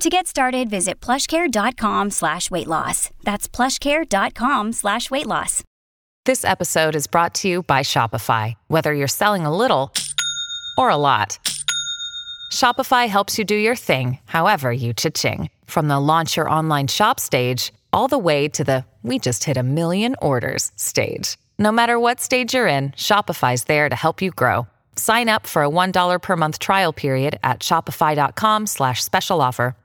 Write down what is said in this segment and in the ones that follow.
To get started, visit plushcare.com slash weight loss. That's plushcare.com slash weight loss. This episode is brought to you by Shopify. Whether you're selling a little or a lot, Shopify helps you do your thing, however you cha-ching. From the launch your online shop stage, all the way to the we just hit a million orders stage. No matter what stage you're in, Shopify's there to help you grow. Sign up for a $1 per month trial period at shopify.com slash special offer,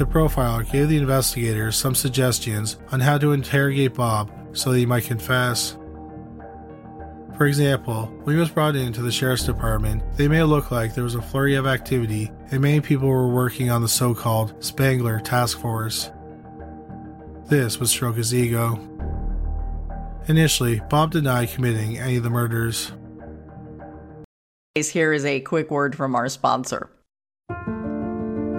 The profiler gave the investigators some suggestions on how to interrogate Bob so that he might confess. For example, when he was brought into the sheriff's department, they made it look like there was a flurry of activity and many people were working on the so called Spangler Task Force. This would stroke his ego. Initially, Bob denied committing any of the murders. Here is a quick word from our sponsor.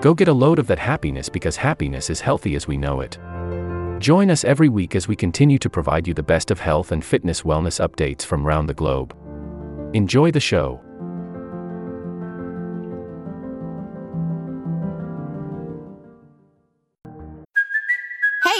Go get a load of that happiness because happiness is healthy as we know it. Join us every week as we continue to provide you the best of health and fitness wellness updates from around the globe. Enjoy the show.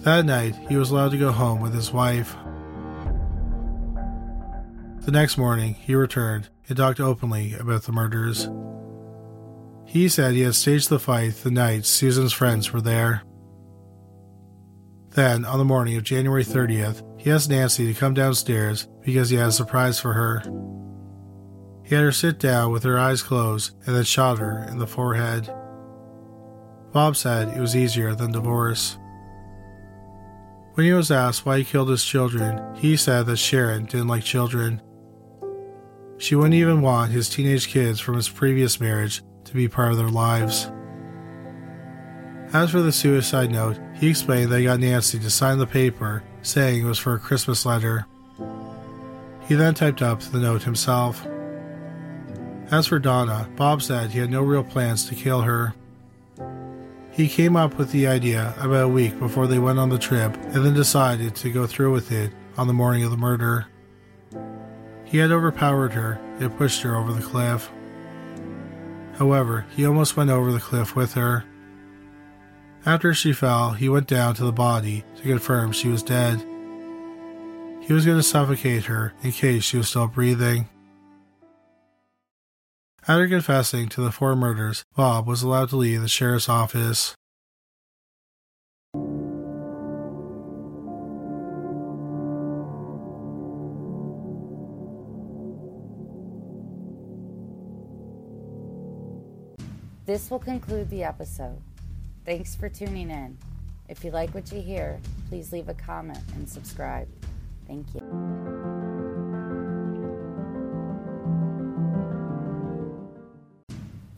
That night, he was allowed to go home with his wife. The next morning, he returned and talked openly about the murders. He said he had staged the fight the night Susan's friends were there. Then, on the morning of January 30th, he asked Nancy to come downstairs because he had a surprise for her. He had her sit down with her eyes closed and then shot her in the forehead. Bob said it was easier than divorce. When he was asked why he killed his children, he said that Sharon didn't like children. She wouldn't even want his teenage kids from his previous marriage to be part of their lives. As for the suicide note, he explained that he got Nancy to sign the paper saying it was for a Christmas letter. He then typed up the note himself. As for Donna, Bob said he had no real plans to kill her. He came up with the idea about a week before they went on the trip and then decided to go through with it on the morning of the murder. He had overpowered her and pushed her over the cliff. However, he almost went over the cliff with her. After she fell, he went down to the body to confirm she was dead. He was going to suffocate her in case she was still breathing. After confessing to the four murders, Bob was allowed to leave the sheriff's office. This will conclude the episode. Thanks for tuning in. If you like what you hear, please leave a comment and subscribe. Thank you.